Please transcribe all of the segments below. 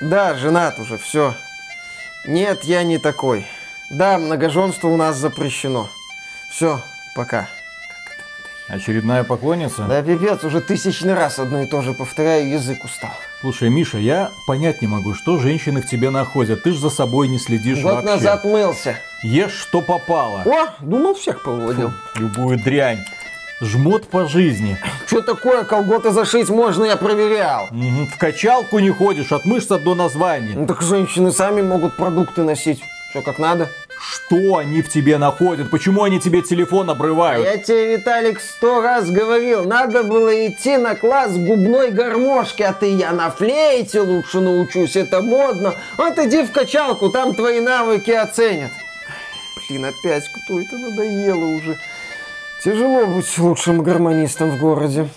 Да, женат уже, все. Нет, я не такой. Да, многоженство у нас запрещено. Все, пока. Очередная поклонница? Да пипец, уже тысячный раз одно и то же повторяю, язык устал. Слушай, Миша, я понять не могу, что женщины в тебе находят. Ты ж за собой не следишь Год вообще. назад мылся. Ешь, что попало. О, думал, всех поводил. Любую дрянь. Жмот по жизни. Что такое, колготы зашить можно, я проверял. Мгм, В качалку не ходишь, от мышц до названия. Ну так женщины сами могут продукты носить. Все как надо. Что они в тебе находят? Почему они тебе телефон обрывают? Я тебе, Виталик, сто раз говорил, надо было идти на класс губной гармошки, а ты я на флейте лучше научусь, это модно. Вот иди в качалку, там твои навыки оценят. Блин, опять кто это надоело уже. Тяжело быть лучшим гармонистом в городе.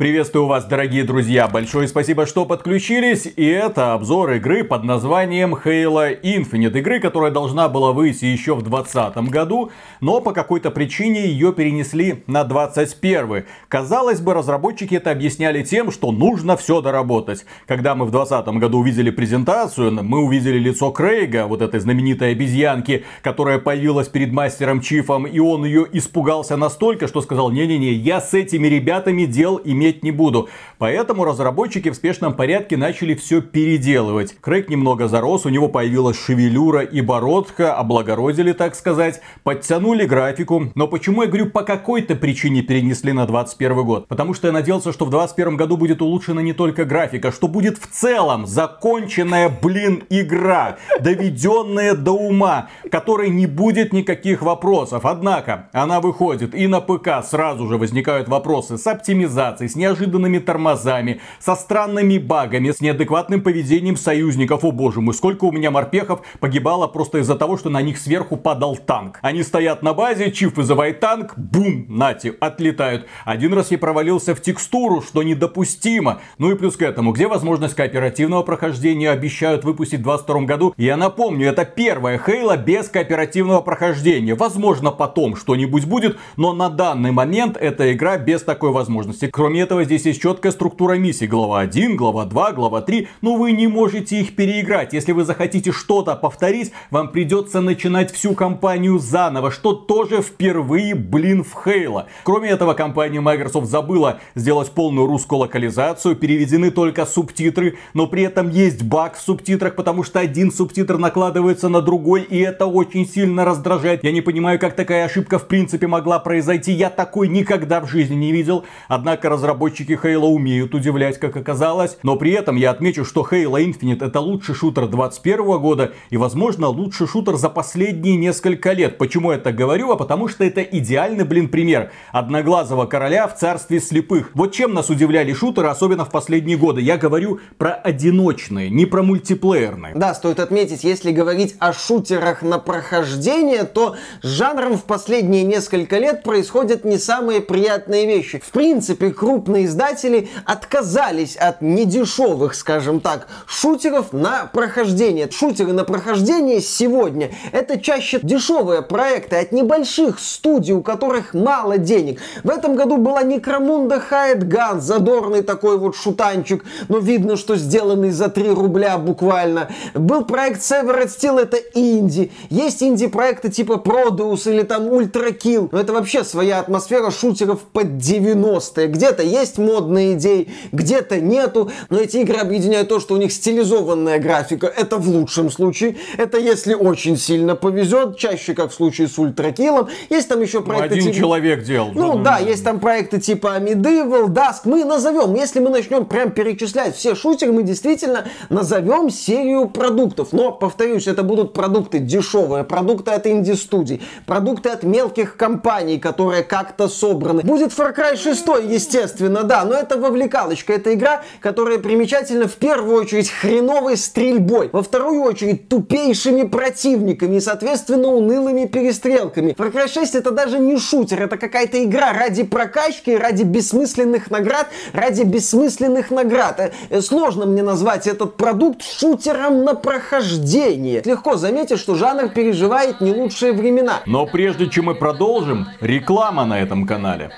Приветствую вас, дорогие друзья! Большое спасибо, что подключились. И это обзор игры под названием Halo Infinite. Игры, которая должна была выйти еще в 2020 году, но по какой-то причине ее перенесли на 2021. Казалось бы, разработчики это объясняли тем, что нужно все доработать. Когда мы в 2020 году увидели презентацию, мы увидели лицо Крейга, вот этой знаменитой обезьянки, которая появилась перед мастером Чифом, и он ее испугался настолько, что сказал, не-не-не, я с этими ребятами дел иметь не буду. Поэтому разработчики в спешном порядке начали все переделывать. Крейг немного зарос, у него появилась шевелюра и бородка, облагородили, так сказать, подтянули графику. Но почему я говорю, по какой-то причине перенесли на 21 год? Потому что я надеялся, что в 21 году будет улучшена не только графика, что будет в целом законченная, блин, игра, доведенная до ума, которой не будет никаких вопросов. Однако, она выходит и на ПК сразу же возникают вопросы с оптимизацией, с неожиданными тормозами, со странными багами, с неадекватным поведением союзников. О боже мой, сколько у меня морпехов погибало просто из-за того, что на них сверху падал танк. Они стоят на базе, Чиф вызывает танк, бум, нати, отлетают. Один раз я провалился в текстуру, что недопустимо. Ну и плюс к этому, где возможность кооперативного прохождения обещают выпустить в 2022 году. Я напомню, это первая Хейла без кооперативного прохождения. Возможно, потом что-нибудь будет, но на данный момент эта игра без такой возможности. Кроме этого, здесь есть четкая структура миссий. Глава 1, глава 2, глава 3. Но вы не можете их переиграть. Если вы захотите что-то повторить, вам придется начинать всю кампанию заново, что тоже впервые, блин, в Хейла. Кроме этого, компания Microsoft забыла сделать полную русскую локализацию, переведены только субтитры, но при этом есть баг в субтитрах, потому что один субтитр накладывается на другой, и это очень сильно раздражает. Я не понимаю, как такая ошибка в принципе могла произойти. Я такой никогда в жизни не видел. Однако разработчики Halo умеют удивлять, как оказалось. Но при этом я отмечу, что Halo Infinite это лучший шутер 21 года и, возможно, лучший шутер за последние несколько лет. Почему я так говорю? А потому что это идеальный, блин, пример одноглазого короля в царстве слепых. Вот чем нас удивляли шутеры, особенно в последние годы. Я говорю про одиночные, не про мультиплеерные. Да, стоит отметить, если говорить о шутерах на прохождение, то с жанром в последние несколько лет происходят не самые приятные вещи. В принципе, крупные издатели отказались от недешевых, скажем так, шутеров на прохождение. Шутеры на прохождение сегодня это чаще дешевые проекты от небольших студий, у которых мало денег. В этом году была Некромунда Хайд Ган, задорный такой вот шутанчик, но видно, что сделанный за 3 рубля буквально. Был проект Severed Steel, это инди. Есть инди-проекты типа Prodeus или там Ultra Kill. Но это вообще своя атмосфера шутеров под 90-е. Где-то есть модные идеи, где-то нету. Но эти игры объединяют то, что у них стилизованная графика. Это в лучшем случае. Это если очень сильно повезет. Чаще, как в случае с Kill. Есть там еще Ну, проекты один типа... человек делал. Ну да, есть там проекты типа Medieval, Dusk. Мы назовем, если мы начнем прям перечислять все шутеры, мы действительно назовем серию продуктов. Но, повторюсь, это будут продукты дешевые, продукты от инди-студий, продукты от мелких компаний, которые как-то собраны. Будет Far Cry 6, естественно, да, но это вовлекалочка. Это игра, которая примечательна в первую очередь хреновой стрельбой, во вторую очередь тупейшими противниками и, соответственно, унылыми перестрелками. Far Cry 6 это даже не шутер, это какая-то игра ради прокачки, ради бессмысленных наград, ради бессмысленных наград. Э, э, Сложно мне назвать этот продукт шутером на прохождение. Легко заметить, что жанр переживает не лучшие времена. Но прежде чем мы продолжим, реклама на этом канале.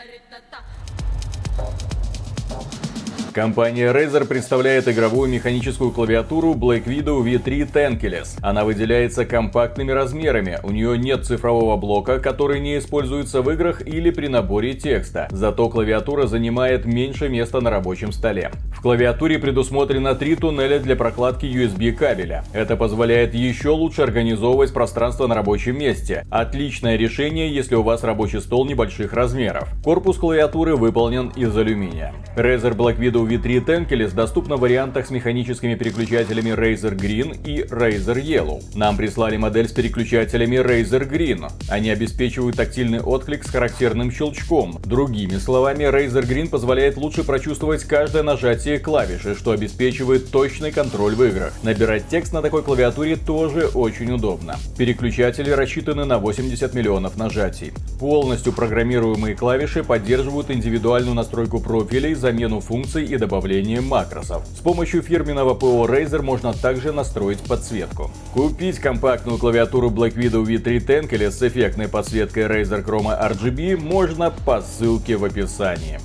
Компания Razer представляет игровую механическую клавиатуру Black Widow V3 Tankless. Она выделяется компактными размерами, у нее нет цифрового блока, который не используется в играх или при наборе текста. Зато клавиатура занимает меньше места на рабочем столе. В клавиатуре предусмотрено три туннеля для прокладки USB кабеля. Это позволяет еще лучше организовывать пространство на рабочем месте. Отличное решение, если у вас рабочий стол небольших размеров. Корпус клавиатуры выполнен из алюминия. Razer Black Widow V3 Tankless доступна в вариантах с механическими переключателями Razer Green и Razer Yellow. Нам прислали модель с переключателями Razer Green. Они обеспечивают тактильный отклик с характерным щелчком. Другими словами, Razer Green позволяет лучше прочувствовать каждое нажатие клавиши, что обеспечивает точный контроль в играх. Набирать текст на такой клавиатуре тоже очень удобно. Переключатели рассчитаны на 80 миллионов нажатий. Полностью программируемые клавиши поддерживают индивидуальную настройку профилей, замену функций и добавление макросов. С помощью фирменного ПО Razer можно также настроить подсветку. Купить компактную клавиатуру Black Widow V3 Tank или с эффектной подсветкой Razer Chroma RGB можно по ссылке в описании.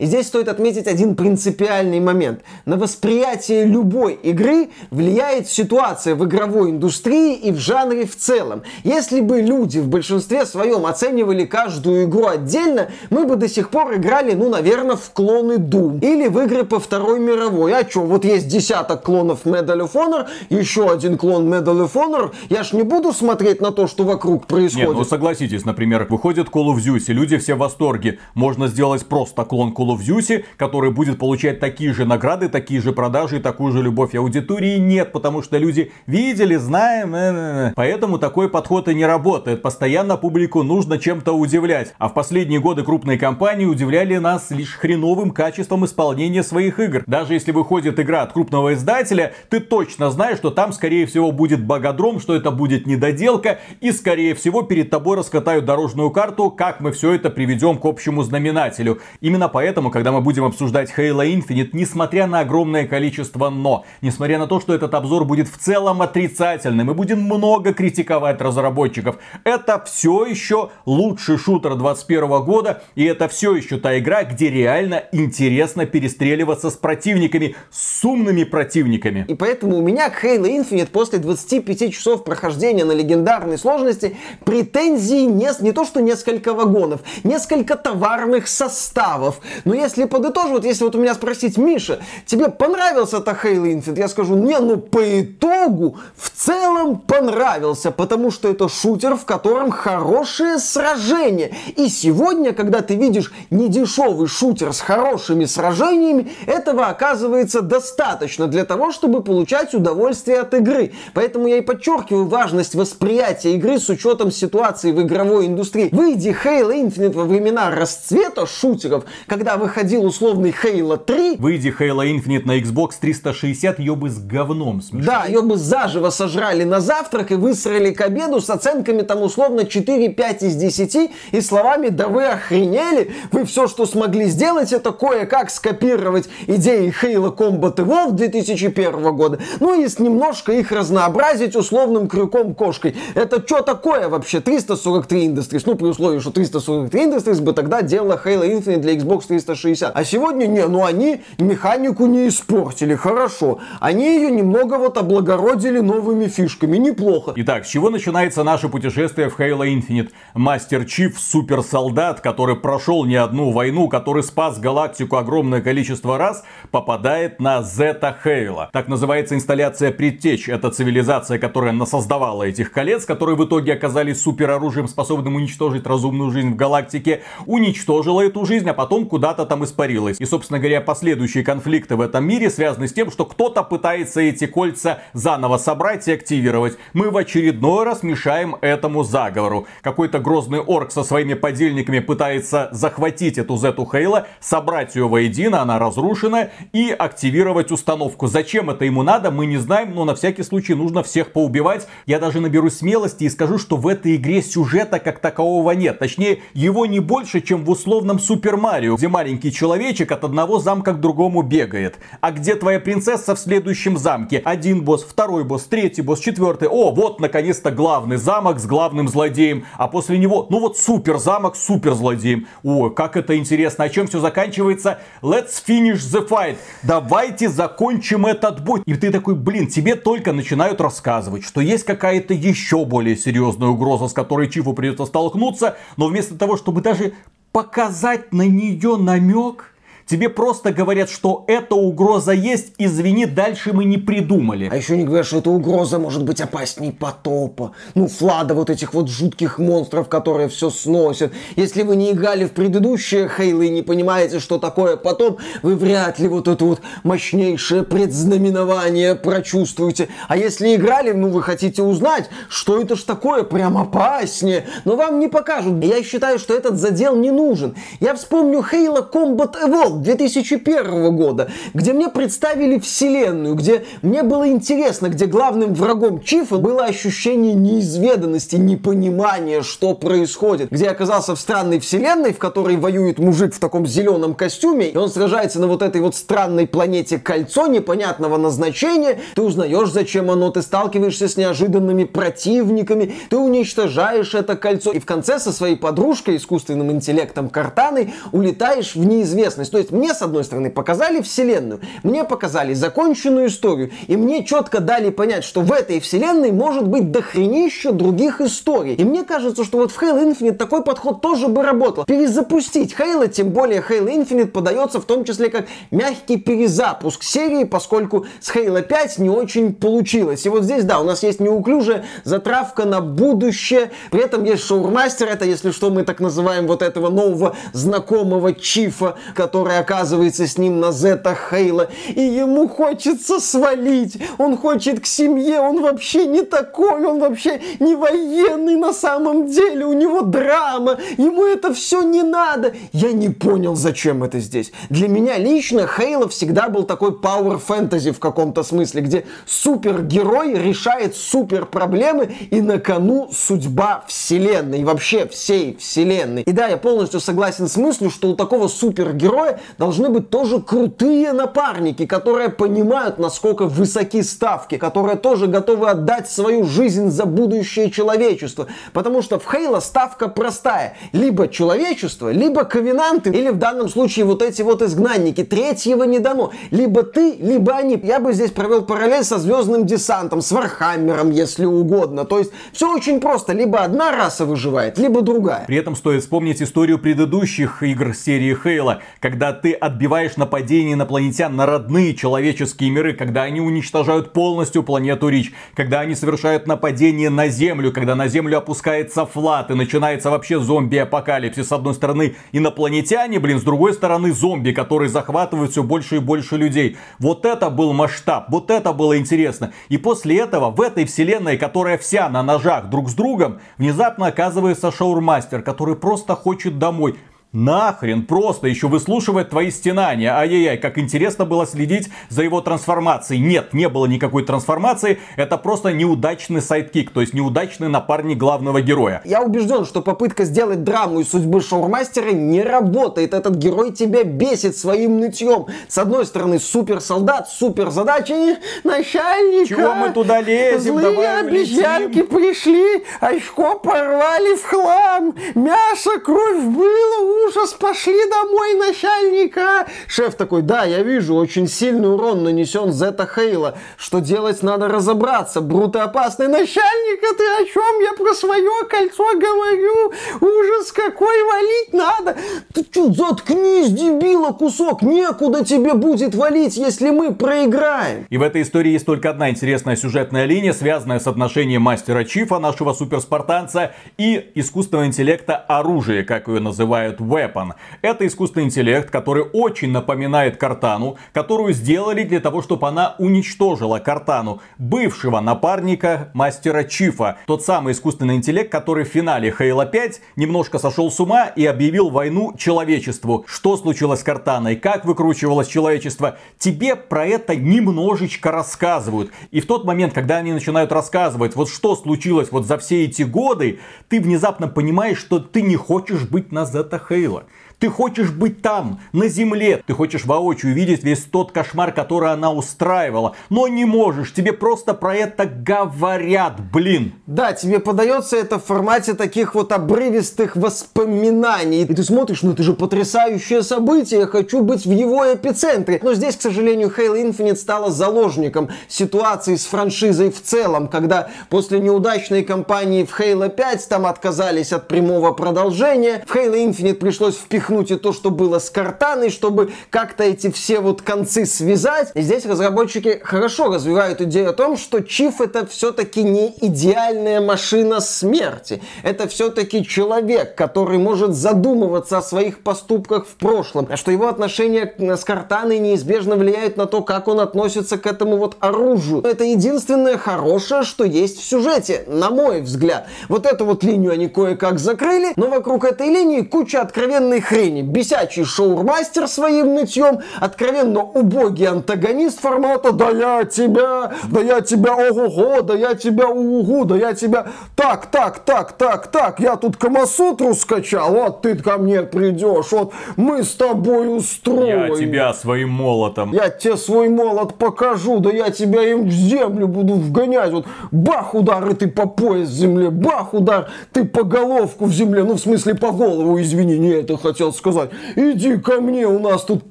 И здесь стоит отметить один принципиальный момент. На восприятие любой игры влияет ситуация в игровой индустрии и в жанре в целом. Если бы люди в большинстве своем оценивали каждую игру отдельно, мы бы до сих пор играли, ну, наверное, в клоны Doom. Или в игры по Второй мировой. А что, вот есть десяток клонов Medal of Honor, еще один клон Medal of Honor. Я ж не буду смотреть на то, что вокруг происходит. Нет, ну согласитесь, например, выходит Call of Duty, люди все в восторге. Можно сделать просто клон Call Call of Duty, который будет получать такие же награды, такие же продажи и такую же любовь аудитории, нет, потому что люди видели, знаем, э, э, э. поэтому такой подход и не работает. Постоянно публику нужно чем-то удивлять. А в последние годы крупные компании удивляли нас лишь хреновым качеством исполнения своих игр. Даже если выходит игра от крупного издателя, ты точно знаешь, что там скорее всего будет богодром, что это будет недоделка и скорее всего перед тобой раскатают дорожную карту, как мы все это приведем к общему знаменателю. Именно поэтому Поэтому, когда мы будем обсуждать Halo Infinite, несмотря на огромное количество «но», несмотря на то, что этот обзор будет в целом отрицательным, мы будем много критиковать разработчиков, это все еще лучший шутер 2021 года, и это все еще та игра, где реально интересно перестреливаться с противниками, с умными противниками. И поэтому у меня к Halo Infinite после 25 часов прохождения на легендарной сложности претензии не, не то что несколько вагонов, несколько товарных составов. Но если подытожить, вот если вот у меня спросить, Миша, тебе понравился-то Halo Infinite? Я скажу, не, ну по итогу в целом понравился, потому что это шутер, в котором хорошие сражения. И сегодня, когда ты видишь недешевый шутер с хорошими сражениями, этого оказывается достаточно для того, чтобы получать удовольствие от игры. Поэтому я и подчеркиваю важность восприятия игры с учетом ситуации в игровой индустрии. Выйди Halo Infinite во времена расцвета шутеров, когда выходил условный Halo 3... Выйди Halo Infinite на Xbox 360, ее бы с говном смешали. Да, ее бы заживо сожрали на завтрак и высрали к обеду с оценками там условно 4-5 из 10 и словами «Да вы охренели! Вы все, что смогли сделать, это кое-как скопировать идеи Halo Combat Evolved 2001 года, ну и с немножко их разнообразить условным крюком-кошкой. Это что такое вообще? 343 Industries, ну при условии, что 343 Industries бы тогда делала Halo Infinite для Xbox 360 360. А сегодня не, ну они механику не испортили, хорошо. Они ее немного вот облагородили новыми фишками, неплохо. Итак, с чего начинается наше путешествие в Halo Infinite? Мастер Чиф, суперсолдат, который прошел не одну войну, который спас галактику огромное количество раз, попадает на Зета Хейла. Так называется инсталляция Предтеч. Это цивилизация, которая насоздавала этих колец, которые в итоге оказались супероружием, способным уничтожить разумную жизнь в галактике. Уничтожила эту жизнь, а потом куда-то куда-то там испарилась. И, собственно говоря, последующие конфликты в этом мире связаны с тем, что кто-то пытается эти кольца заново собрать и активировать. Мы в очередной раз мешаем этому заговору. Какой-то грозный орк со своими подельниками пытается захватить эту Зету Хейла, собрать ее воедино, она разрушена, и активировать установку. Зачем это ему надо, мы не знаем, но на всякий случай нужно всех поубивать. Я даже наберу смелости и скажу, что в этой игре сюжета как такового нет. Точнее, его не больше, чем в условном Супер Марио, где маленький человечек от одного замка к другому бегает. А где твоя принцесса в следующем замке? Один босс, второй босс, третий босс, четвертый. О, вот наконец-то главный замок с главным злодеем. А после него, ну вот супер замок с супер злодеем. О, как это интересно. А чем все заканчивается? Let's finish the fight. Давайте закончим этот бой. И ты такой, блин, тебе только начинают рассказывать, что есть какая-то еще более серьезная угроза, с которой Чифу придется столкнуться. Но вместо того, чтобы даже показать на нее намек, Тебе просто говорят, что эта угроза есть, извини, дальше мы не придумали. А еще не говорят, что эта угроза может быть опасней потопа. Ну, флада вот этих вот жутких монстров, которые все сносят. Если вы не играли в предыдущие Хейлы и не понимаете, что такое потоп, вы вряд ли вот это вот мощнейшее предзнаменование прочувствуете. А если играли, ну, вы хотите узнать, что это ж такое, прям опаснее. Но вам не покажут. Я считаю, что этот задел не нужен. Я вспомню Хейла Combat Evolved 2001 года, где мне представили вселенную, где мне было интересно, где главным врагом Чифа было ощущение неизведанности, непонимания, что происходит, где я оказался в странной вселенной, в которой воюет мужик в таком зеленом костюме, и он сражается на вот этой вот странной планете Кольцо непонятного назначения, ты узнаешь, зачем оно, ты сталкиваешься с неожиданными противниками, ты уничтожаешь это кольцо, и в конце со своей подружкой, искусственным интеллектом Картаной, улетаешь в неизвестность. То есть есть мне, с одной стороны, показали вселенную, мне показали законченную историю, и мне четко дали понять, что в этой вселенной может быть дохренища других историй. И мне кажется, что вот в Halo Infinite такой подход тоже бы работал. Перезапустить Halo, тем более Halo Infinite подается в том числе как мягкий перезапуск серии, поскольку с Halo 5 не очень получилось. И вот здесь, да, у нас есть неуклюжая затравка на будущее, при этом есть шоурмастер, это, если что, мы так называем вот этого нового знакомого Чифа, который оказывается с ним на Зета Хейла, и ему хочется свалить, он хочет к семье, он вообще не такой, он вообще не военный на самом деле, у него драма, ему это все не надо. Я не понял, зачем это здесь. Для меня лично Хейла всегда был такой power фэнтези в каком-то смысле, где супергерой решает супер проблемы и на кону судьба вселенной, вообще всей вселенной. И да, я полностью согласен с мыслью, что у такого супергероя должны быть тоже крутые напарники, которые понимают, насколько высоки ставки, которые тоже готовы отдать свою жизнь за будущее человечества. Потому что в Halo ставка простая. Либо человечество, либо ковенанты, или в данном случае вот эти вот изгнанники. Третьего не дано. Либо ты, либо они. Я бы здесь провел параллель со звездным десантом, с Warhammer ом, если угодно. То есть все очень просто. Либо одна раса выживает, либо другая. При этом стоит вспомнить историю предыдущих игр серии Хейла, когда ты отбиваешь нападение инопланетян на родные человеческие миры, когда они уничтожают полностью планету Рич, когда они совершают нападение на Землю, когда на Землю опускается флат и начинается вообще зомби-апокалипсис. С одной стороны инопланетяне, блин, с другой стороны зомби, которые захватывают все больше и больше людей. Вот это был масштаб, вот это было интересно. И после этого в этой вселенной, которая вся на ножах друг с другом, внезапно оказывается шаурмастер, который просто хочет домой. Нахрен просто еще выслушивает твои стенания. Ай-яй-яй, как интересно было следить за его трансформацией. Нет, не было никакой трансформации. Это просто неудачный sidekick, то есть неудачный напарник главного героя. Я убежден, что попытка сделать драму из судьбы шаурмастера не работает. Этот герой тебя бесит своим нытьем. С одной стороны, супер солдат, супер задачи начальника. Чего мы туда лезем? Злые Давай обезьянки улетим. пришли, очко порвали в хлам. Мясо, кровь было, ужас, пошли домой, начальника. Шеф такой, да, я вижу, очень сильный урон нанесен Zeta Halo. Что делать, надо разобраться. Бруты опасный. Начальник, а ты о чем? Я про свое кольцо говорю. Ужас какой, валить надо. Ты что, заткнись, дебила, кусок. Некуда тебе будет валить, если мы проиграем. И в этой истории есть только одна интересная сюжетная линия, связанная с отношением мастера Чифа, нашего суперспартанца, и искусственного интеллекта оружия, как ее называют Weapon. Это искусственный интеллект, который очень напоминает Картану, которую сделали для того, чтобы она уничтожила Картану, бывшего напарника мастера Чифа. Тот самый искусственный интеллект, который в финале Halo 5 немножко сошел с ума и объявил войну человечеству. Что случилось с Картаной, как выкручивалось человечество, тебе про это немножечко рассказывают. И в тот момент, когда они начинают рассказывать, вот что случилось вот за все эти годы, ты внезапно понимаешь, что ты не хочешь быть на Зета Хейла. Cleveland. Ты хочешь быть там, на земле. Ты хочешь воочию видеть весь тот кошмар, который она устраивала. Но не можешь. Тебе просто про это говорят, блин. Да, тебе подается это в формате таких вот обрывистых воспоминаний. И ты смотришь, ну это же потрясающее событие. Я хочу быть в его эпицентре. Но здесь, к сожалению, Halo Infinite стала заложником ситуации с франшизой в целом, когда после неудачной кампании в Halo 5 там отказались от прямого продолжения. В Halo Infinite пришлось впихнуть и то, что было с Картаной, чтобы как-то эти все вот концы связать. И здесь разработчики хорошо развивают идею о том, что Чиф это все-таки не идеальная машина смерти. Это все-таки человек, который может задумываться о своих поступках в прошлом, а что его отношения с Картаной неизбежно влияют на то, как он относится к этому вот оружию. Это единственное хорошее, что есть в сюжете, на мой взгляд. Вот эту вот линию они кое-как закрыли, но вокруг этой линии куча откровенной хрени. Бесячий шоурмастер своим нытьем, откровенно убогий антагонист формата «Да я тебя, да я тебя, ого-го, да я тебя, угу, да я тебя...» Так, так, так, так, так, я тут Камасутру скачал, вот ты ко мне придешь, вот мы с тобой устроим. Я тебя своим молотом. Я тебе свой молот покажу, да я тебя им в землю буду вгонять. Вот бах удар, и ты по пояс в земле, бах удар, ты по головку в земле. Ну, в смысле, по голову, извини, не это хотел сказать. Иди ко мне, у нас тут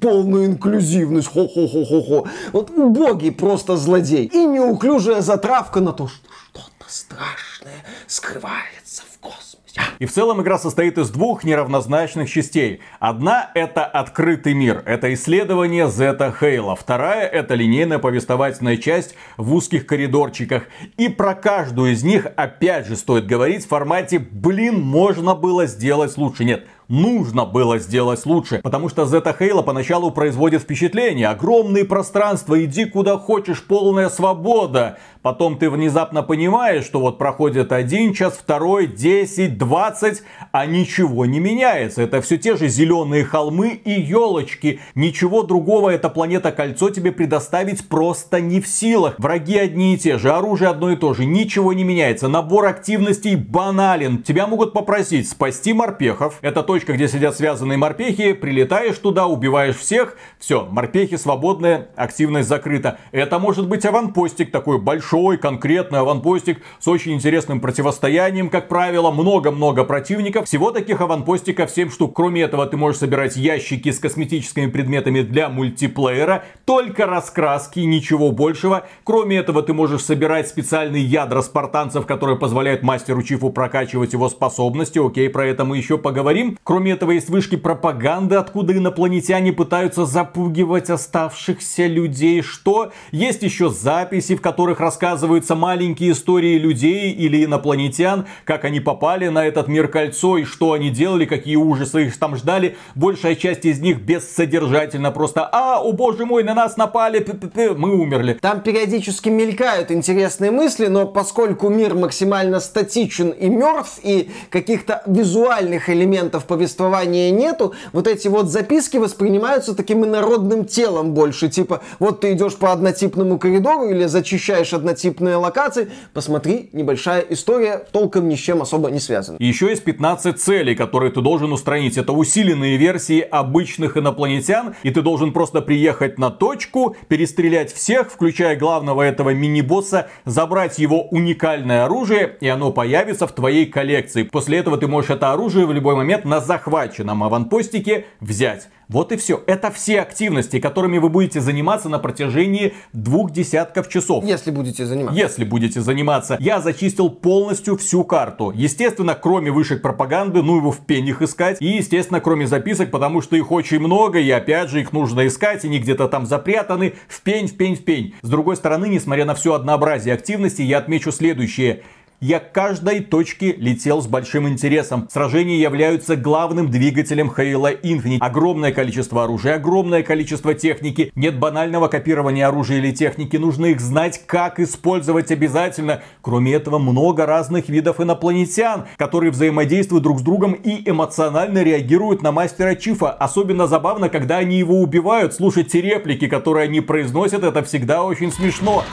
полная инклюзивность, хо-хо-хо-хо-хо. Вот убогий просто злодей. И неуклюжая затравка на то, что что-то страшное скрывается в космосе. И в целом игра состоит из двух неравнозначных частей. Одна это открытый мир, это исследование Зета Хейла. Вторая это линейная повествовательная часть в узких коридорчиках. И про каждую из них опять же стоит говорить в формате «блин, можно было сделать лучше». Нет, нужно было сделать лучше. Потому что Зета Хейла поначалу производит впечатление. Огромные пространства, иди куда хочешь, полная свобода. Потом ты внезапно понимаешь, что вот проходит один час, второй, 10, 20, а ничего не меняется. Это все те же зеленые холмы и елочки. Ничего другого эта планета Кольцо тебе предоставить просто не в силах. Враги одни и те же, оружие одно и то же, ничего не меняется. Набор активностей банален. Тебя могут попросить спасти морпехов. Это точка, где сидят связанные морпехи. Прилетаешь туда, убиваешь всех. Все, морпехи свободная, активность закрыта. Это может быть аванпостик такой большой конкретный аванпостик с очень интересным противостоянием, как правило, много-много противников. Всего таких аванпостиков 7 штук. Кроме этого, ты можешь собирать ящики с косметическими предметами для мультиплеера, только раскраски, ничего большего. Кроме этого, ты можешь собирать специальные ядра спартанцев, которые позволяют мастеру Чифу прокачивать его способности. Окей, про это мы еще поговорим. Кроме этого, есть вышки пропаганды, откуда инопланетяне пытаются запугивать оставшихся людей. Что? Есть еще записи, в которых рассказывают рассказываются маленькие истории людей или инопланетян, как они попали на этот мир кольцо и что они делали, какие ужасы их там ждали. Большая часть из них бессодержательно просто «А, о боже мой, на нас напали, п -п -п, мы умерли». Там периодически мелькают интересные мысли, но поскольку мир максимально статичен и мертв, и каких-то визуальных элементов повествования нету, вот эти вот записки воспринимаются таким инородным телом больше. Типа, вот ты идешь по однотипному коридору или зачищаешь однотипные локации, посмотри, небольшая история, толком ни с чем особо не связана. Еще есть 15 целей, которые ты должен устранить. Это усиленные версии обычных инопланетян, и ты должен просто приехать на точку, перестрелять всех, включая главного этого мини-босса, забрать его уникальное оружие, и оно появится в твоей коллекции. После этого ты можешь это оружие в любой момент на захваченном аванпостике взять. Вот и все. Это все активности, которыми вы будете заниматься на протяжении двух десятков часов. Если будете заниматься. Если будете заниматься. Я зачистил полностью всю карту. Естественно, кроме вышек пропаганды, ну его в пенях искать. И, естественно, кроме записок, потому что их очень много, и опять же их нужно искать, и они где-то там запрятаны. В пень, в пень, в пень. С другой стороны, несмотря на все однообразие активности, я отмечу следующее. Я к каждой точке летел с большим интересом. Сражения являются главным двигателем Halo Infinite. Огромное количество оружия, огромное количество техники. Нет банального копирования оружия или техники. Нужно их знать, как использовать обязательно. Кроме этого, много разных видов инопланетян, которые взаимодействуют друг с другом и эмоционально реагируют на мастера Чифа. Особенно забавно, когда они его убивают. Слушать те реплики, которые они произносят, это всегда очень смешно.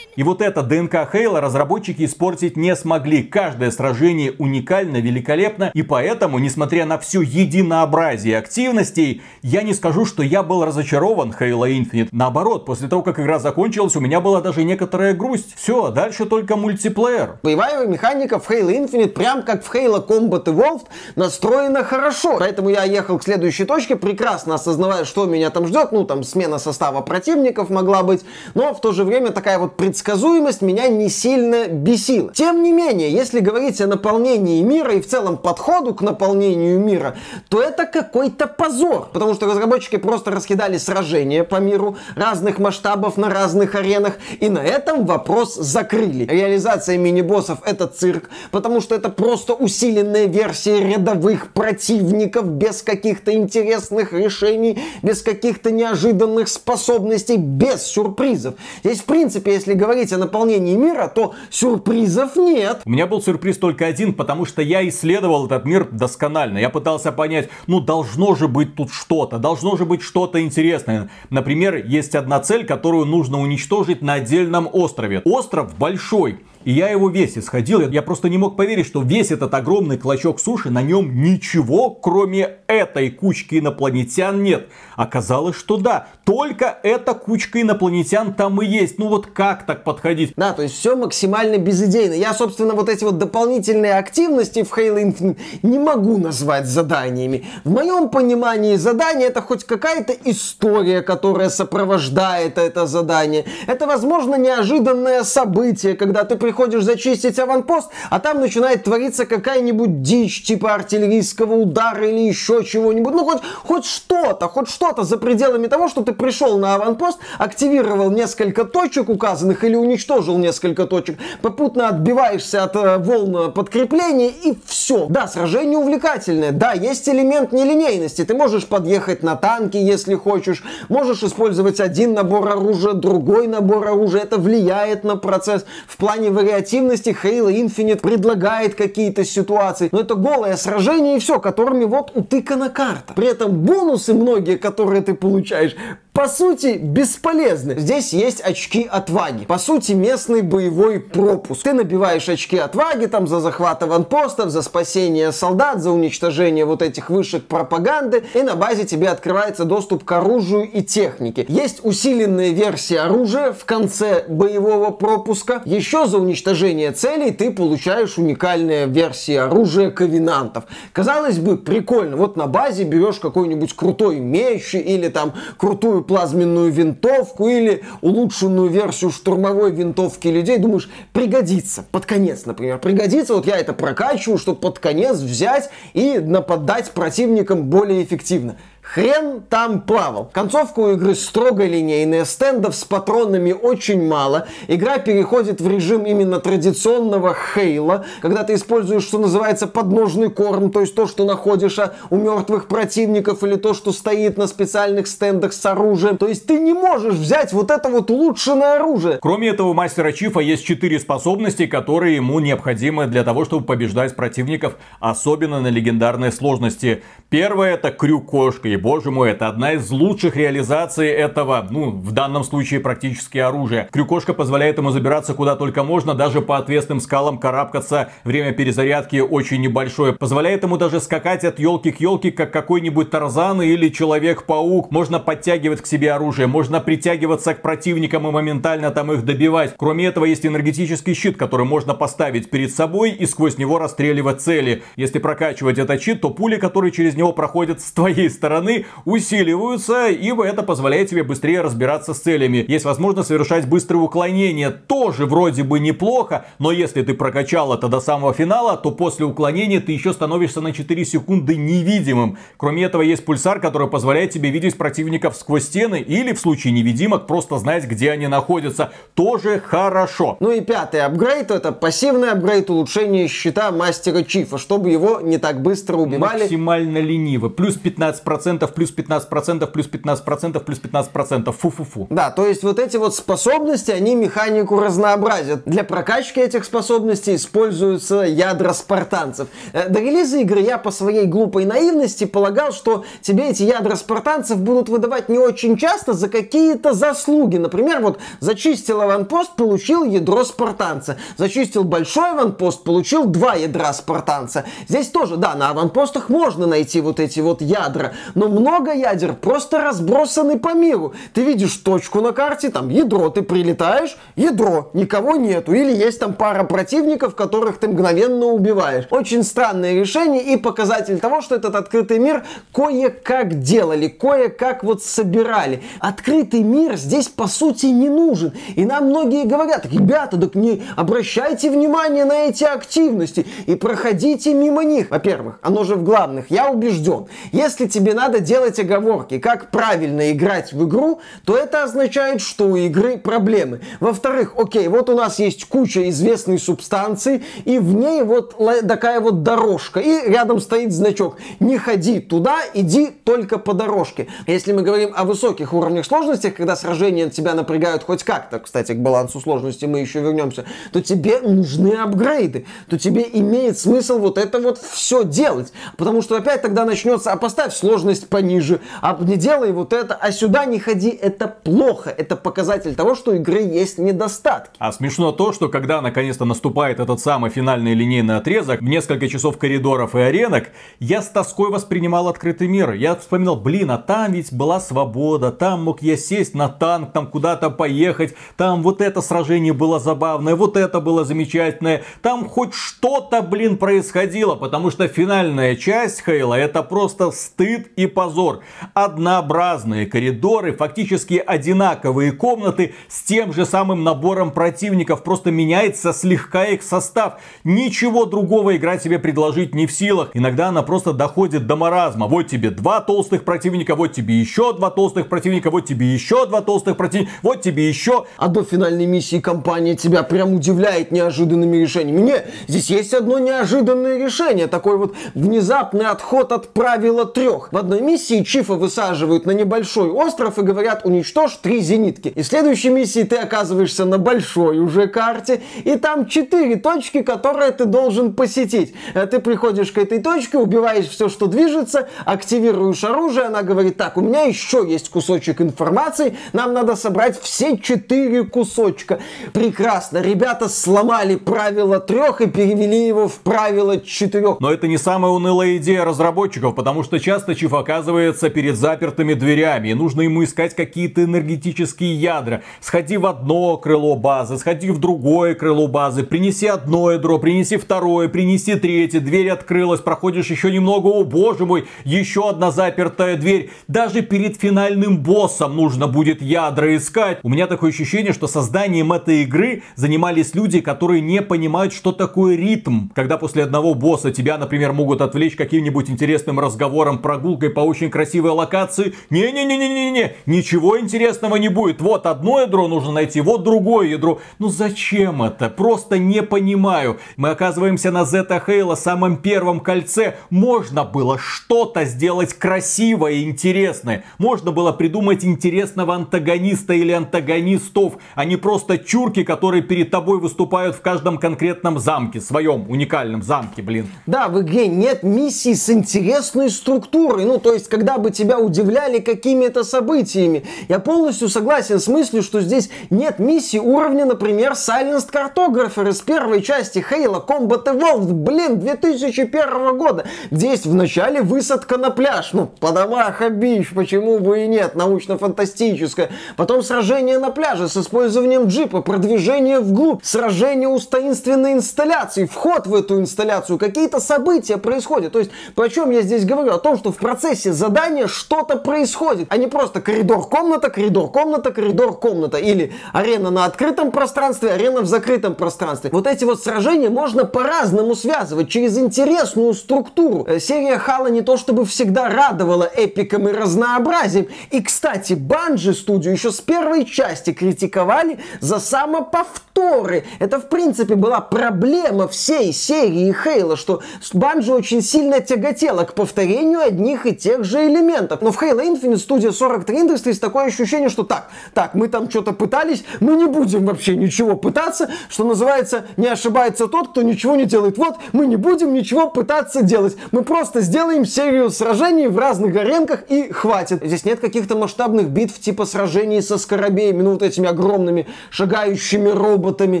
И вот это ДНК Хейла разработчики испортить не смогли. Каждое сражение уникально, великолепно. И поэтому, несмотря на все единообразие активностей, я не скажу, что я был разочарован Halo Infinite. Наоборот, после того, как игра закончилась, у меня была даже некоторая грусть. Все, дальше только мультиплеер. Боевая механика в Halo Infinite, прям как в Halo Combat Evolved, настроена хорошо. Поэтому я ехал к следующей точке, прекрасно осознавая, что меня там ждет. Ну, там смена состава противников могла быть. Но в то же время такая вот предсказуемость меня не сильно бесила. Тем не менее, если говорить о наполнении мира и в целом подходу к наполнению мира, то это какой-то позор. Потому что разработчики просто раскидали сражения по миру разных масштабов на разных аренах. И на этом вопрос закрыли. Реализация мини-боссов это цирк, потому что это просто усиленная версия рядовых противников без каких-то интересных решений, без каких-то неожиданных способностей, без сюрпризов. Здесь, в принципе, если говорить о наполнении мира, то сюрпризов нет. У меня был сюрприз только один, потому что я исследовал этот мир досконально. Я пытался понять, ну должно же быть тут что-то, должно же быть что-то интересное. Например, есть одна цель, которую нужно уничтожить на отдельном острове. Остров большой, и я его весь исходил. Я просто не мог поверить, что весь этот огромный клочок суши, на нем ничего, кроме этой кучки инопланетян нет. Оказалось, что да, только эта кучка инопланетян там и есть. Ну вот как так подходить? Да, то есть все максимально безыдейно. Я, собственно, вот эти вот дополнительные активности в Halo Infinite не могу назвать заданиями. В моем понимании задание это хоть какая-то история, которая сопровождает это задание. Это, возможно, неожиданное событие, когда ты приходишь зачистить аванпост, а там начинает твориться какая-нибудь дичь, типа артиллерийского удара или еще чего-нибудь. Ну, хоть, хоть что-то, хоть что-то за пределами того, что ты пришел на аванпост, активировал несколько точек указанных или уничтожил несколько точек, попутно отбиваешься от э, волн подкрепления и все. Да, сражение увлекательное, да, есть элемент нелинейности. Ты можешь подъехать на танке, если хочешь, можешь использовать один набор оружия, другой набор оружия. Это влияет на процесс. В плане вариативности Halo Infinite предлагает какие-то ситуации. Но это голое сражение и все, которыми вот утыкана карта. При этом бонусы многие, которые ты получаешь, по сути, бесполезны. Здесь есть очки отваги. По сути, местный боевой пропуск. Ты набиваешь очки отваги там за захват аванпостов, за спасение солдат, за уничтожение вот этих вышек пропаганды, и на базе тебе открывается доступ к оружию и технике. Есть усиленная версия оружия в конце боевого пропуска. Еще за уничтожение целей ты получаешь уникальные версии оружия ковенантов. Казалось бы, прикольно. Вот на базе берешь какой-нибудь крутой меч или там крутую плазменную винтовку или улучшенную версию штурмовой винтовки людей, думаешь, пригодится. Под конец, например, пригодится. Вот я это прокачиваю, чтобы под конец взять и нападать противникам более эффективно. Хрен там плавал. Концовка у игры строго линейная, стендов с патронами очень мало. Игра переходит в режим именно традиционного хейла, когда ты используешь, что называется, подножный корм, то есть то, что находишь а, у мертвых противников или то, что стоит на специальных стендах с оружием. То есть ты не можешь взять вот это вот улучшенное оружие. Кроме этого, у мастера Чифа есть четыре способности, которые ему необходимы для того, чтобы побеждать противников, особенно на легендарной сложности. Первое это крюк-кошка боже мой, это одна из лучших реализаций этого, ну, в данном случае практически оружия. Крюкошка позволяет ему забираться куда только можно, даже по отвесным скалам карабкаться. Время перезарядки очень небольшое. Позволяет ему даже скакать от елки к елке, как какой-нибудь Тарзан или Человек-паук. Можно подтягивать к себе оружие, можно притягиваться к противникам и моментально там их добивать. Кроме этого, есть энергетический щит, который можно поставить перед собой и сквозь него расстреливать цели. Если прокачивать этот щит, то пули, которые через него проходят с твоей стороны, стороны усиливаются, ибо это позволяет тебе быстрее разбираться с целями. Есть возможность совершать быстрые уклонения, тоже вроде бы неплохо, но если ты прокачал это до самого финала, то после уклонения ты еще становишься на 4 секунды невидимым. Кроме этого есть пульсар, который позволяет тебе видеть противников сквозь стены или в случае невидимок просто знать, где они находятся. Тоже хорошо. Ну и пятый апгрейд это пассивный апгрейд улучшения щита мастера Чифа, чтобы его не так быстро убивали. Максимально лениво. Плюс 15% 15%, плюс 15%, плюс 15%, плюс 15%. Фу-фу-фу. Да, то есть вот эти вот способности, они механику разнообразят. Для прокачки этих способностей используются ядра спартанцев. Э, до релиза игры я по своей глупой наивности полагал, что тебе эти ядра спартанцев будут выдавать не очень часто за какие-то заслуги. Например, вот зачистил аванпост, получил ядро спартанца. Зачистил большой аванпост, получил два ядра спартанца. Здесь тоже, да, на аванпостах можно найти вот эти вот ядра, но много ядер просто разбросаны по миру. Ты видишь точку на карте, там ядро, ты прилетаешь, ядро, никого нету. Или есть там пара противников, которых ты мгновенно убиваешь. Очень странное решение и показатель того, что этот открытый мир кое-как делали, кое-как вот собирали. Открытый мир здесь по сути не нужен. И нам многие говорят, ребята, так не обращайте внимание на эти активности и проходите мимо них. Во-первых, оно же в главных. Я убежден, если тебе надо делать оговорки, как правильно играть в игру, то это означает, что у игры проблемы. Во-вторых, окей, вот у нас есть куча известной субстанции, и в ней вот такая вот дорожка, и рядом стоит значок. Не ходи туда, иди только по дорожке. Если мы говорим о высоких уровнях сложности, когда сражения тебя напрягают хоть как-то, кстати, к балансу сложности мы еще вернемся, то тебе нужны апгрейды, то тебе имеет смысл вот это вот все делать. Потому что опять тогда начнется, а поставь сложность пониже, а не делай вот это, а сюда не ходи, это плохо. Это показатель того, что у игры есть недостатки. А смешно то, что когда наконец-то наступает этот самый финальный линейный отрезок, в несколько часов коридоров и аренок, я с тоской воспринимал открытый мир. Я вспоминал, блин, а там ведь была свобода, там мог я сесть на танк, там куда-то поехать, там вот это сражение было забавное, вот это было замечательное, там хоть что-то, блин, происходило, потому что финальная часть Хейла это просто стыд и позор. Однообразные коридоры, фактически одинаковые комнаты с тем же самым набором противников, просто меняется слегка их состав. Ничего другого игра тебе предложить не в силах. Иногда она просто доходит до маразма. Вот тебе два толстых противника, вот тебе еще два толстых противника, вот тебе еще два толстых противника, вот тебе еще. А до финальной миссии компания тебя прям удивляет неожиданными решениями. Не, здесь есть одно неожиданное решение. Такой вот внезапный отход от правила трех. В одной миссии Чифа высаживают на небольшой остров и говорят уничтожь три зенитки. И в следующей миссии ты оказываешься на большой уже карте, и там четыре точки, которые ты должен посетить. Э, ты приходишь к этой точке, убиваешь все, что движется, активируешь оружие, она говорит, так, у меня еще есть кусочек информации, нам надо собрать все четыре кусочка. Прекрасно, ребята сломали правило трех и перевели его в правило четырех. Но это не самая унылая идея разработчиков, потому что часто Чиф оказывается перед запертыми дверями, и нужно ему искать какие-то энергетические ядра. Сходи в одно крыло базы, сходи в другое крыло базы, принеси одно ядро, принеси второе, принеси третье, дверь открылась, проходишь еще немного, о боже мой, еще одна запертая дверь. Даже перед финальным боссом нужно будет ядра искать. У меня такое ощущение, что созданием этой игры занимались люди, которые не понимают, что такое ритм. Когда после одного босса тебя, например, могут отвлечь каким-нибудь интересным разговором, прогулкой по очень красивой локации. Не-не-не-не-не-не, ничего интересного не будет. Вот одно ядро нужно найти, вот другое ядро. Ну зачем это? Просто не понимаю. Мы оказываемся на Зета Хейла, самом первом кольце. Можно было что-то сделать красивое и интересное. Можно было придумать интересного антагониста или антагонистов, а не просто чурки, которые перед тобой выступают в каждом конкретном замке, своем уникальном замке, блин. Да, в игре нет миссий с интересной структурой. Ну, то есть, когда бы тебя удивляли какими-то событиями. Я полностью согласен с мыслью, что здесь нет миссий уровня, например, Silenced Cartographer из первой части Halo Combat Evolved, блин, 2001 года, в начале высадка на пляж. Ну, по домах бич, почему бы и нет, научно-фантастическое. Потом сражение на пляже с использованием джипа, продвижение вглубь, сражение у таинственной инсталляции, вход в эту инсталляцию, какие-то события происходят. То есть, про чем я здесь говорю? О том, что в процессе задания что-то происходит, а не просто коридор-комната, коридор-комната, коридор-комната. Или арена на открытом пространстве, арена в закрытом пространстве. Вот эти вот сражения можно по-разному связывать, через интересную структуру. Э, серия Хала не то чтобы всегда радовала эпиком и разнообразием. И, кстати, Банжи студию еще с первой части критиковали за самоповторы. Это, в принципе, была проблема всей серии Хейла, что Банжи очень сильно тяготела к повторению одних и тех же элементов. Но в Halo Infinite студия 43 Industries такое ощущение, что так, так, мы там что-то пытались, мы не будем вообще ничего пытаться, что называется, не ошибается тот, кто ничего не делает. Вот, мы не будем ничего пытаться делать. Мы просто сделаем серию сражений в разных аренках и хватит. Здесь нет каких-то масштабных битв типа сражений со скоробеями, ну вот этими огромными шагающими роботами.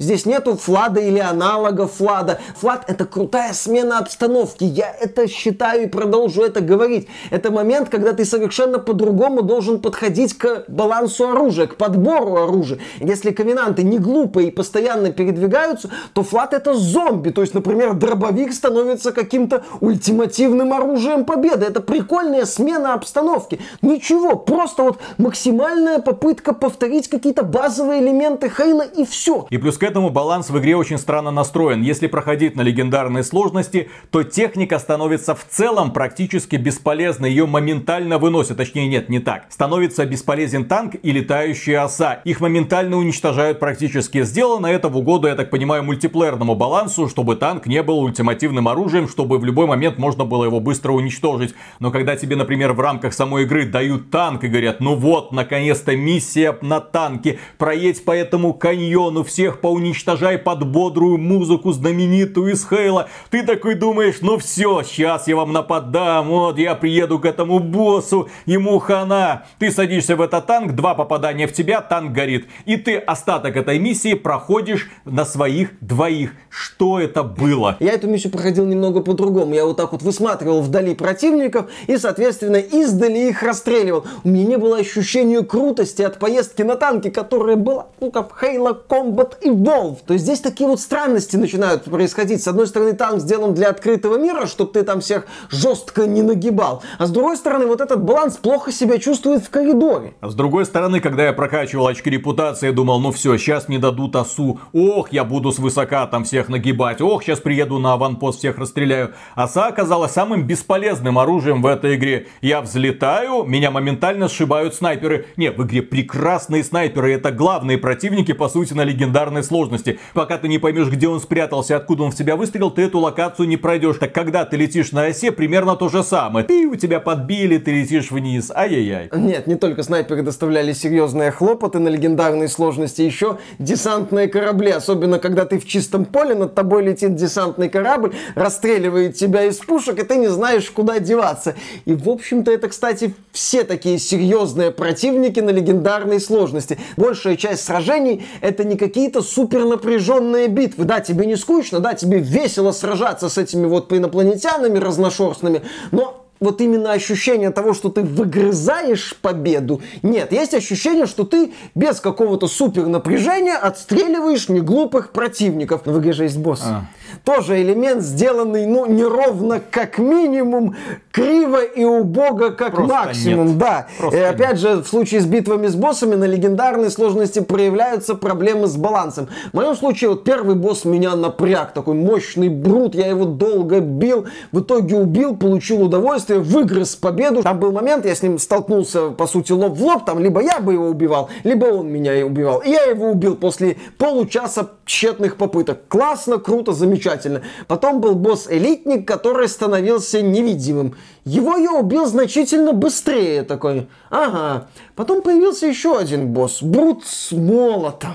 Здесь нету флада или аналогов флада. Флад это крутая смена обстановки. Я это считаю и продолжу это говорить. Это момент, когда ты совершенно по-другому должен подходить к балансу оружия, к подбору оружия. Если ковенанты не глупые и постоянно передвигаются, то флат это зомби. То есть, например, дробовик становится каким-то ультимативным оружием победы. Это прикольная смена обстановки. Ничего, просто вот максимальная попытка повторить какие-то базовые элементы Хейла и все. И плюс к этому баланс в игре очень странно настроен. Если проходить на легендарной сложности, то техника становится в целом практически бесполезной. Ее моментально выносят. Точнее, нет, не так. Становится бесполезен танк и летающая оса. Их моментально уничтожают практически. Сделано это в угоду, я так понимаю, мультиплеерному балансу, чтобы танк не был ультимативным оружием, чтобы в любой момент можно было его быстро уничтожить. Но когда тебе, например, в рамках самой игры дают танк и говорят, ну вот, наконец-то миссия на танке, проедь по этому каньону, всех поуничтожай под бодрую музыку знаменитую из Хейла, ты такой думаешь, ну все, сейчас я вам нападам, вот я приеду к этому боссу, ему хана. Ты садишься в этот танк, два попадания в тебя, танк горит. И ты остаток этой миссии проходишь на своих двоих. Что это было? Я эту миссию проходил немного по-другому. Я вот так вот высматривал вдали противников и, соответственно, издали их расстреливал. У меня не было ощущения крутости от поездки на танке, которая была, ну, как Halo Combat Evolve. То есть здесь такие вот странности начинают происходить. С одной стороны, танк сделан для открытого мира, чтобы ты там всех жестко не нагибал. А с другой стороны, вот этот баланс плохо себя чувствует в коридоре. А с другой стороны, когда я прокачивал очки репутации, я думал, ну все, сейчас мне дадут осу. Ох, я буду свысока там всех нагибать. Ох, сейчас приеду на аванпост, всех расстреляю. Оса оказалась самым бесполезным оружием в этой игре. Я взлетаю, меня моментально сшибают снайперы. Не, в игре прекрасные снайперы. Это главные противники, по сути, на легендарной сложности. Пока ты не поймешь, где он спрятался, откуда он в тебя выстрелил, ты эту локацию не пройдешь. Так когда ты летишь на осе, примерно то же самое. Ты у тебя подбили, ты летишь вниз. Ай-яй-яй. Нет, не только снайперы доставляли серьезные хлопоты на легендарной сложности, еще десантные корабли. Особенно, когда ты в чистом поле, над тобой летит десантный корабль, расстреливает тебя из пушек, и ты не знаешь, куда деваться. И, в общем-то, это, кстати, все такие серьезные противники на легендарной сложности. Большая часть сражений это не какие-то супер напряженные битвы. Да, тебе не скучно, да, тебе весело сражаться с этими вот инопланетянами разношерстными, но вот именно ощущение того, что ты выгрызаешь победу, нет. Есть ощущение, что ты без какого-то супер напряжения отстреливаешь неглупых противников. Но в игре же есть босс. А. Тоже элемент, сделанный, ну, неровно как минимум, криво и убого как Просто максимум. Нет. Да. Просто и опять нет. же, в случае с битвами с боссами на легендарной сложности проявляются проблемы с балансом. В моем случае, вот первый босс меня напряг. Такой мощный брут, я его долго бил. В итоге убил, получил удовольствие, выгрыз победу. Там был момент, я с ним столкнулся, по сути, лоб в лоб. Там либо я бы его убивал, либо он меня и убивал. И я его убил после получаса тщетных попыток. Классно, круто, замечательно. Потом был босс-элитник, который становился невидимым. Его я убил значительно быстрее такой. Ага. Потом появился еще один босс. Брут с молотом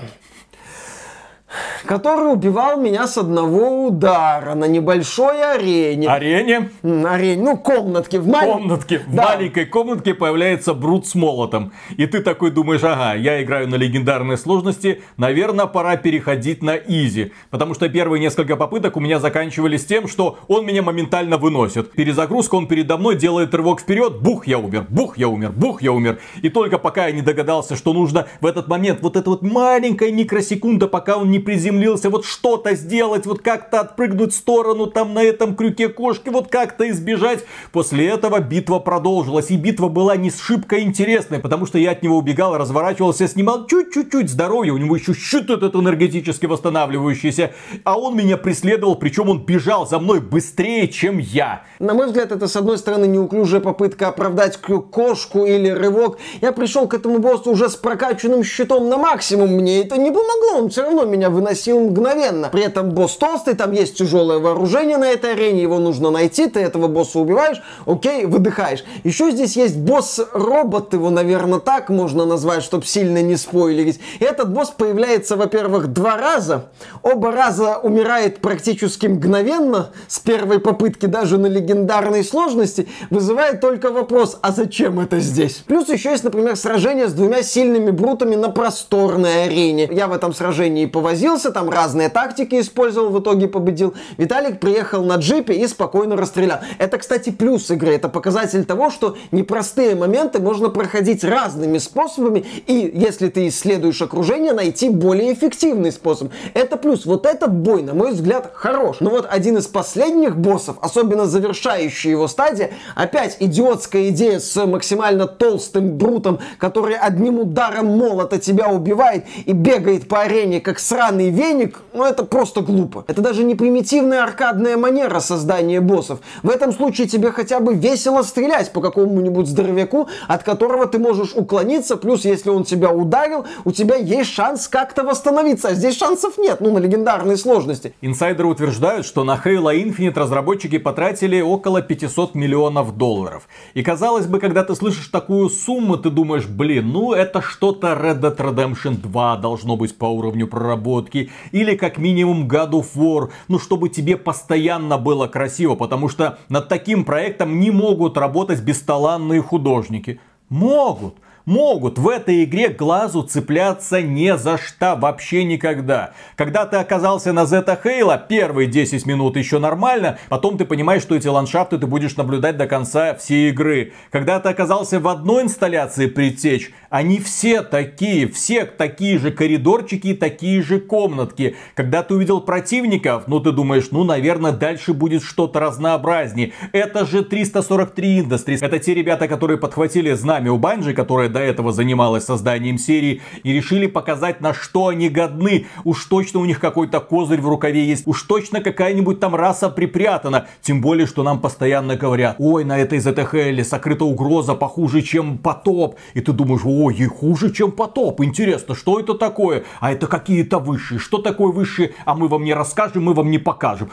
который убивал меня с одного удара на небольшой арене. Арене? Арене, ну, комнатке. В малень... комнатке. Да. В маленькой комнатке появляется Брут с молотом. И ты такой думаешь, ага, я играю на легендарной сложности, наверное, пора переходить на изи. Потому что первые несколько попыток у меня заканчивались тем, что он меня моментально выносит. Перезагрузка, он передо мной делает рывок вперед, бух, я умер, бух, я умер, бух, я умер. И только пока я не догадался, что нужно в этот момент вот эта вот маленькая микросекунда, пока он не приземлился, вот что-то сделать, вот как-то отпрыгнуть в сторону там на этом крюке кошки, вот как-то избежать. После этого битва продолжилась, и битва была не сшибко интересной, потому что я от него убегал, разворачивался, снимал чуть-чуть здоровья, у него еще щит этот энергетически восстанавливающийся, а он меня преследовал, причем он бежал за мной быстрее, чем я. На мой взгляд, это с одной стороны неуклюжая попытка оправдать кошку или рывок. Я пришел к этому боссу уже с прокачанным щитом на максимум, мне это не помогло, он все равно меня выносил мгновенно. При этом босс толстый, там есть тяжелое вооружение на этой арене, его нужно найти, ты этого босса убиваешь, окей, выдыхаешь. Еще здесь есть босс-робот, его, наверное, так можно назвать, чтобы сильно не спойлерить. И этот босс появляется, во-первых, два раза. Оба раза умирает практически мгновенно, с первой попытки даже на легендарной сложности, вызывает только вопрос, а зачем это здесь? Плюс еще есть, например, сражение с двумя сильными брутами на просторной арене. Я в этом сражении повозился, там разные тактики использовал, в итоге победил. Виталик приехал на джипе и спокойно расстрелял. Это, кстати, плюс игры. Это показатель того, что непростые моменты можно проходить разными способами, и если ты исследуешь окружение, найти более эффективный способ. Это плюс. Вот этот бой, на мой взгляд, хорош. Но вот один из последних боссов, особенно завершающий его стадия, опять идиотская идея с максимально толстым брутом, который одним ударом молота тебя убивает и бегает по арене как сраный веник, ну это просто глупо. Это даже не примитивная аркадная манера создания боссов. В этом случае тебе хотя бы весело стрелять по какому-нибудь здоровяку, от которого ты можешь уклониться, плюс если он тебя ударил, у тебя есть шанс как-то восстановиться, а здесь шансов нет, ну на легендарной сложности. Инсайдеры утверждают, что на Halo Infinite разработчики потратили около 500 миллионов долларов. И казалось бы, когда ты слышишь такую сумму, ты думаешь, блин, ну это что-то Red Dead Redemption 2 должно быть по уровню проработки. Или как минимум God of War. Ну чтобы тебе постоянно было красиво. Потому что над таким проектом не могут работать бесталанные художники. Могут могут в этой игре глазу цепляться не за что вообще никогда. Когда ты оказался на Зета Хейла, первые 10 минут еще нормально, потом ты понимаешь, что эти ландшафты ты будешь наблюдать до конца всей игры. Когда ты оказался в одной инсталляции предтеч, они все такие, все такие же коридорчики, такие же комнатки. Когда ты увидел противников, ну ты думаешь, ну наверное дальше будет что-то разнообразнее. Это же 343 Industries. Это те ребята, которые подхватили знамя у Банжи, которая до этого занималась созданием серии, и решили показать, на что они годны. Уж точно у них какой-то козырь в рукаве есть. Уж точно какая-нибудь там раса припрятана. Тем более, что нам постоянно говорят, ой, на этой ZTHL сокрыта угроза похуже, чем потоп. И ты думаешь, ой, и хуже, чем потоп. Интересно, что это такое? А это какие-то высшие. Что такое высшие? А мы вам не расскажем, мы вам не покажем.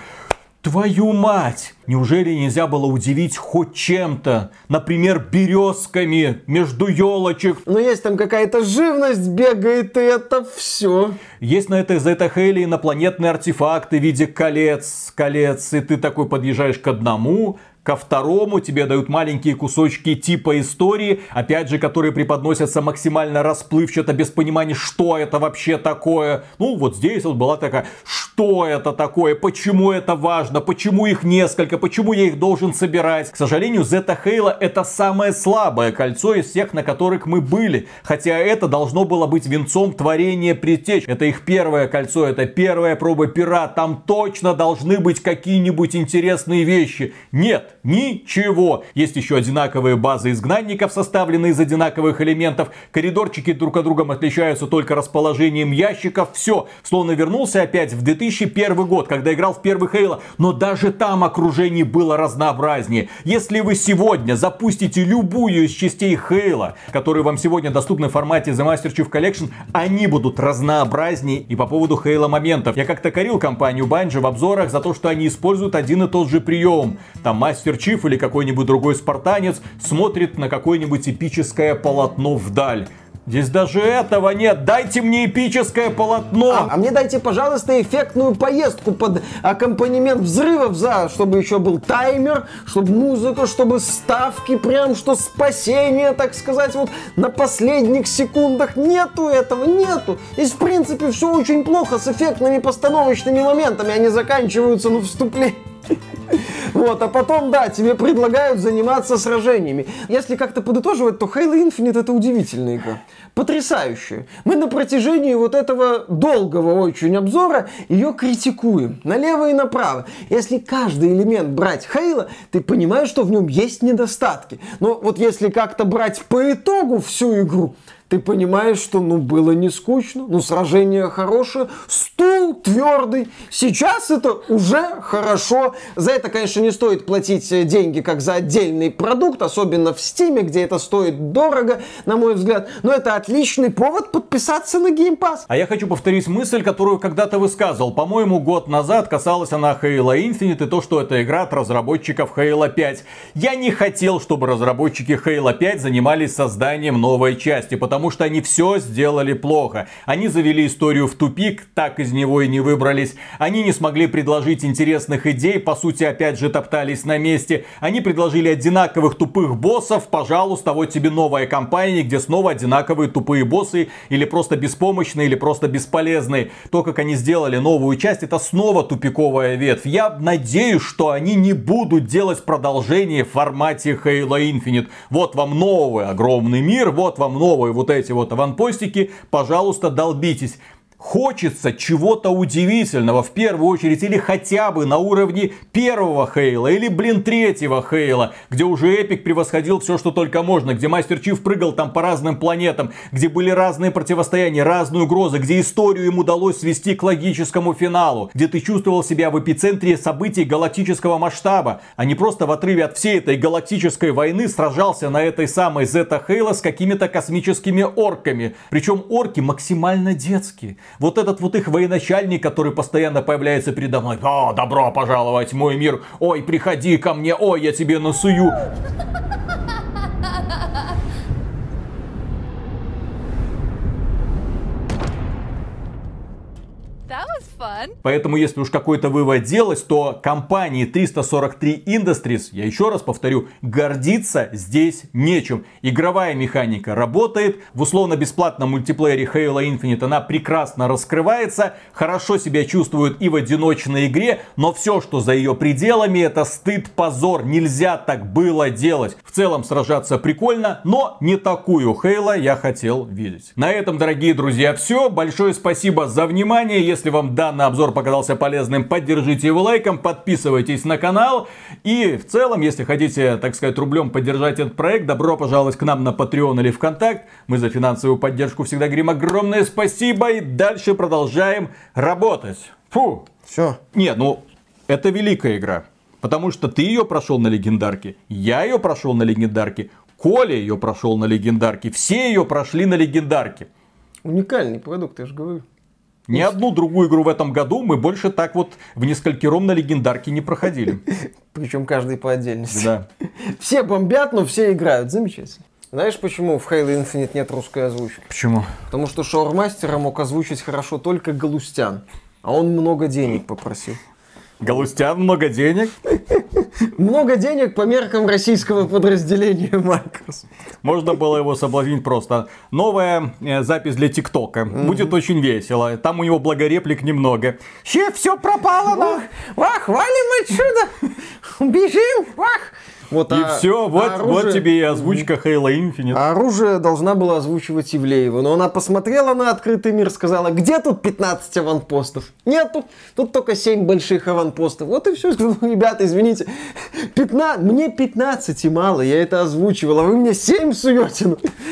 Твою мать! Неужели нельзя было удивить хоть чем-то? Например, березками между елочек. Но есть там какая-то живность бегает, и это все. Есть на этой Зетахеле инопланетные артефакты в виде колец, колец, и ты такой подъезжаешь к одному, ко второму тебе дают маленькие кусочки типа истории, опять же, которые преподносятся максимально расплывчато, без понимания, что это вообще такое. Ну, вот здесь вот была такая, что это такое, почему это важно, почему их несколько, почему я их должен собирать. К сожалению, Зета Хейла это самое слабое кольцо из всех, на которых мы были. Хотя это должно было быть венцом творения предтеч. Это их первое кольцо, это первая проба пера. Там точно должны быть какие-нибудь интересные вещи. Нет, Ничего. Есть еще одинаковые базы изгнанников, составленные из одинаковых элементов. Коридорчики друг от друга отличаются только расположением ящиков. Все. Словно вернулся опять в 2001 год, когда играл в первый Хейла. Но даже там окружение было разнообразнее. Если вы сегодня запустите любую из частей Хейла, которые вам сегодня доступны в формате The Master Chief Collection, они будут разнообразнее. И по поводу Хейла моментов. Я как-то корил компанию Bungie в обзорах за то, что они используют один и тот же прием. Там мастер Чиф или какой-нибудь другой спартанец смотрит на какое-нибудь эпическое полотно вдаль. Здесь даже этого нет. Дайте мне эпическое полотно. А, а мне дайте, пожалуйста, эффектную поездку под аккомпанемент взрывов, за, чтобы еще был таймер, чтобы музыка, чтобы ставки, прям что спасение, так сказать, вот на последних секундах. Нету этого, нету. Здесь, в принципе, все очень плохо с эффектными постановочными моментами. Они заканчиваются на вступлении. Вот, а потом, да, тебе предлагают заниматься сражениями. Если как-то подытоживать, то Halo Infinite это удивительная игра. Потрясающая. Мы на протяжении вот этого долгого очень обзора ее критикуем. Налево и направо. Если каждый элемент брать Halo, ты понимаешь, что в нем есть недостатки. Но вот если как-то брать по итогу всю игру, ты понимаешь, что ну было не скучно, ну сражение хорошее, стул твердый. Сейчас это уже хорошо. За это, конечно, не стоит платить э, деньги как за отдельный продукт, особенно в Стиме, где это стоит дорого, на мой взгляд. Но это отличный повод подписаться на Game Pass. А я хочу повторить мысль, которую когда-то высказывал. По-моему, год назад касалась она Halo Infinite и то, что это игра от разработчиков Halo 5. Я не хотел, чтобы разработчики Halo 5 занимались созданием новой части, потому что они все сделали плохо. Они завели историю в тупик, так из него и не выбрались. Они не смогли предложить интересных идей, по сути, опять же, топтались на месте. Они предложили одинаковых тупых боссов, пожалуйста, вот тебе новая компания, где снова одинаковые тупые боссы, или просто беспомощные, или просто бесполезные. То, как они сделали новую часть, это снова тупиковая ветвь. Я надеюсь, что они не будут делать продолжение в формате Halo Infinite. Вот вам новый огромный мир, вот вам новые вот эти вот аванпостики, пожалуйста, долбитесь хочется чего-то удивительного в первую очередь или хотя бы на уровне первого Хейла или блин третьего Хейла, где уже Эпик превосходил все, что только можно, где Мастер Чиф прыгал там по разным планетам, где были разные противостояния, разные угрозы, где историю им удалось свести к логическому финалу, где ты чувствовал себя в эпицентре событий галактического масштаба, а не просто в отрыве от всей этой галактической войны сражался на этой самой Зета Хейла с какими-то космическими орками. Причем орки максимально детские. Вот этот вот их военачальник, который постоянно появляется передо мной. О, добро пожаловать в мой мир. Ой, приходи ко мне. Ой, я тебе насую. Поэтому, если уж какой-то вывод делать, то компании 343 Industries, я еще раз повторю, гордиться здесь нечем. Игровая механика работает, в условно-бесплатном мультиплеере Halo Infinite она прекрасно раскрывается, хорошо себя чувствует и в одиночной игре, но все, что за ее пределами, это стыд, позор, нельзя так было делать. В целом сражаться прикольно, но не такую Halo я хотел видеть. На этом, дорогие друзья, все. Большое спасибо за внимание. Если вам данный обзор показался полезным, поддержите его лайком, подписывайтесь на канал. И в целом, если хотите, так сказать, рублем поддержать этот проект, добро пожаловать к нам на Patreon или ВКонтакт. Мы за финансовую поддержку всегда говорим огромное спасибо и дальше продолжаем работать. Фу. Все. Не, ну, это великая игра. Потому что ты ее прошел на легендарке, я ее прошел на легендарке, Коля ее прошел на легендарке, все ее прошли на легендарке. Уникальный продукт, я же говорю. Ни одну другую игру в этом году мы больше так вот в несколькером на легендарке не проходили. Причем каждый по отдельности. Да. Все бомбят, но все играют. Замечательно. Знаешь, почему в Halo Infinite нет русской озвучки? Почему? Потому что Шаурмастера мог озвучить хорошо только Галустян. А он много денег попросил. Галустян много денег? Много денег по меркам российского подразделения Microsoft. Можно было его соблазнить просто. Новая э, запись для ТикТока. Будет очень весело. Там у него благореплик немного. Че, все пропало, нах! Вах, валим отсюда! Бежим, вах! Вот, и а, все, вот, оружие... вот тебе и озвучка Halo Infinite. А оружие должна была озвучивать Ивлеева. Но она посмотрела на открытый мир, сказала, где тут 15 аванпостов? Нету, тут только 7 больших аванпостов. Вот и все. Ребята, извините, 15, мне 15 мало, я это озвучивал, а вы мне 7 суете.